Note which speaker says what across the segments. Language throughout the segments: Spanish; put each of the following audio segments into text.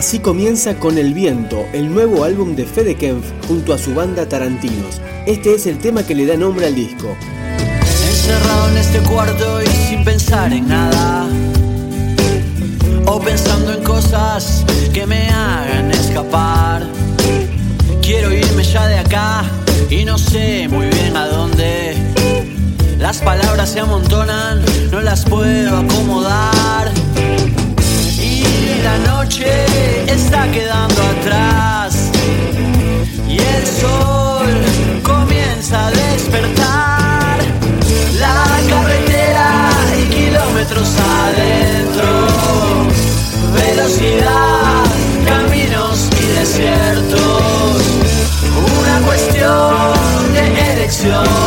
Speaker 1: Así comienza Con el Viento, el nuevo álbum de Fede Kempf junto a su banda Tarantinos. Este es el tema que le da nombre al disco.
Speaker 2: Encerrado en este cuarto y sin pensar en nada. O pensando en cosas que me hagan escapar. Quiero irme ya de acá y no sé muy bien a dónde. Las palabras se amontonan, no las puedo acomodar la noche está quedando atrás y el sol comienza a despertar. La carretera y kilómetros adentro, velocidad, caminos y desiertos, una cuestión de elección.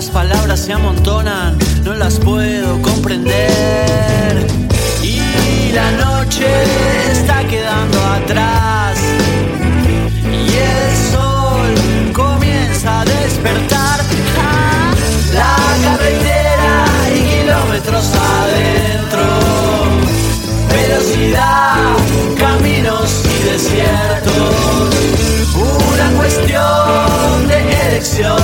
Speaker 2: Las palabras se amontonan, no las puedo comprender. Y la noche está quedando atrás. Y el sol comienza a despertar. La carretera y kilómetros adentro velocidad, caminos y desiertos, una cuestión de elección.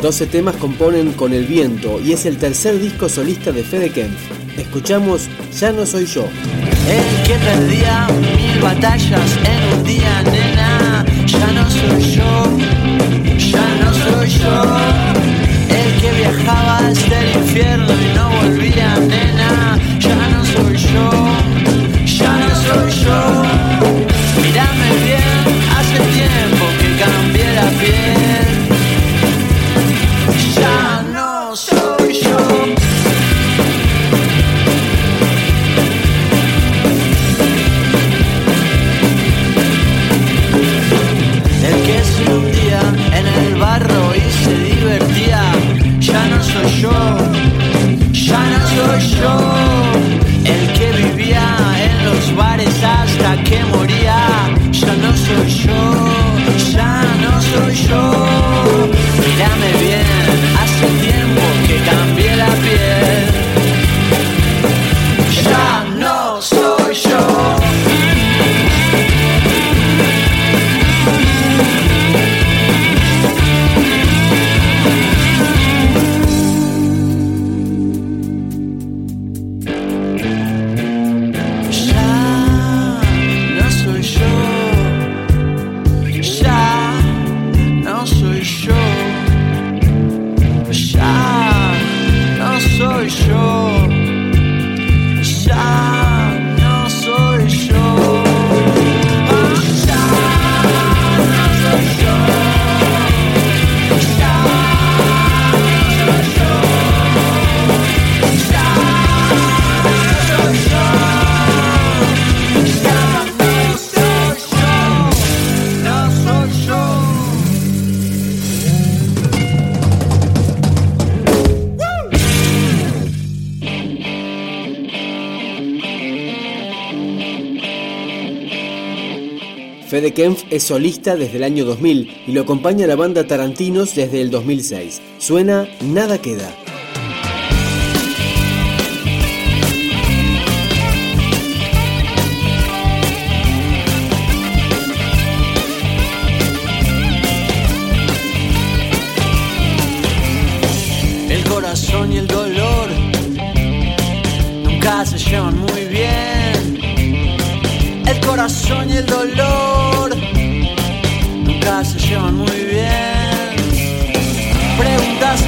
Speaker 1: 12 temas componen Con el Viento y es el tercer disco solista de Fede Kempf. Escuchamos Ya no soy yo.
Speaker 2: El que perdía mil batallas en un día, nena, ya no soy yo, ya no soy yo. El que viajaba hasta el infierno y no volvía, nena,
Speaker 1: Fede Kempf es solista desde el año 2000 y lo acompaña la banda Tarantinos desde el 2006. Suena Nada Queda.
Speaker 3: El corazón y el dolor nunca se llevan muy bien. El corazón y el dolor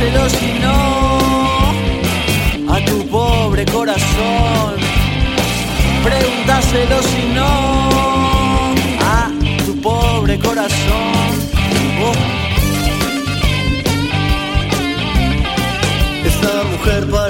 Speaker 3: díselo si no a tu pobre corazón. Pregúntaselo si no a tu pobre corazón. Oh.
Speaker 2: Esta mujer para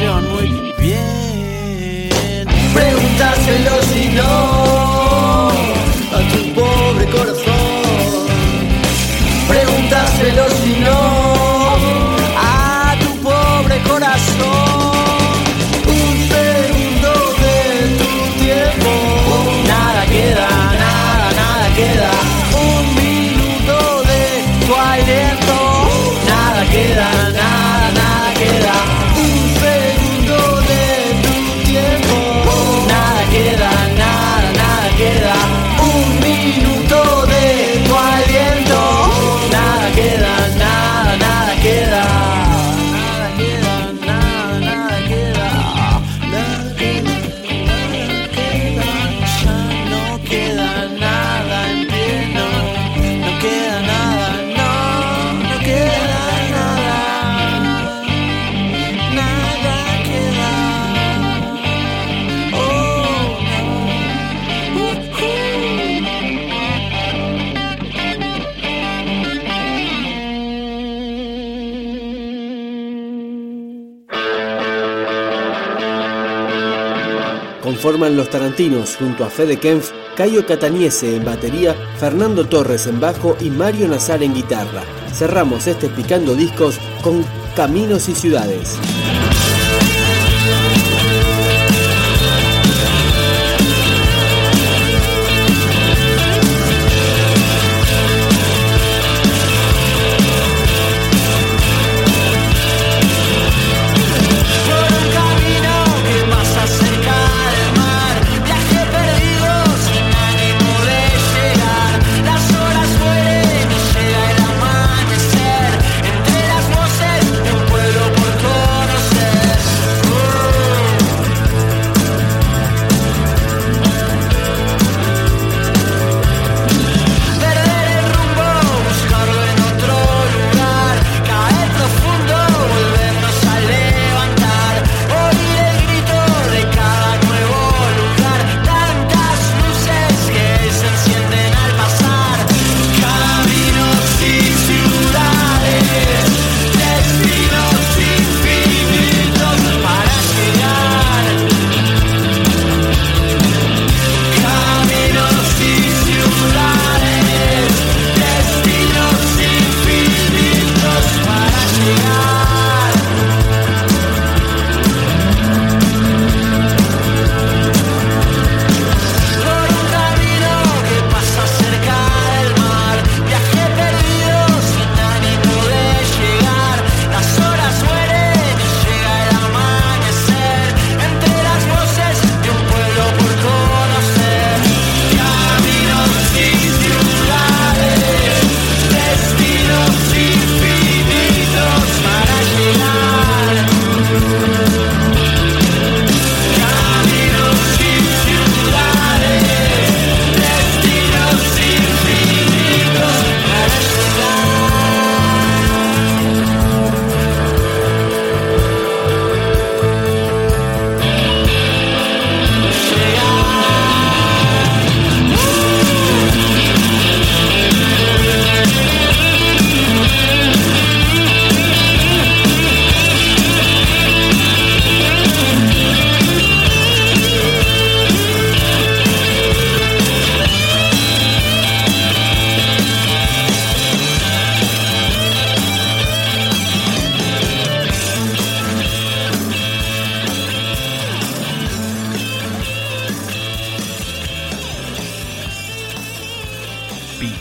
Speaker 3: canción muy bien.
Speaker 2: Preguntárselo si no.
Speaker 1: forman Los Tarantinos junto a Fede Kempf, Cayo Cataniese en batería, Fernando Torres en bajo y Mario Nazar en guitarra. Cerramos este Picando Discos con Caminos y Ciudades.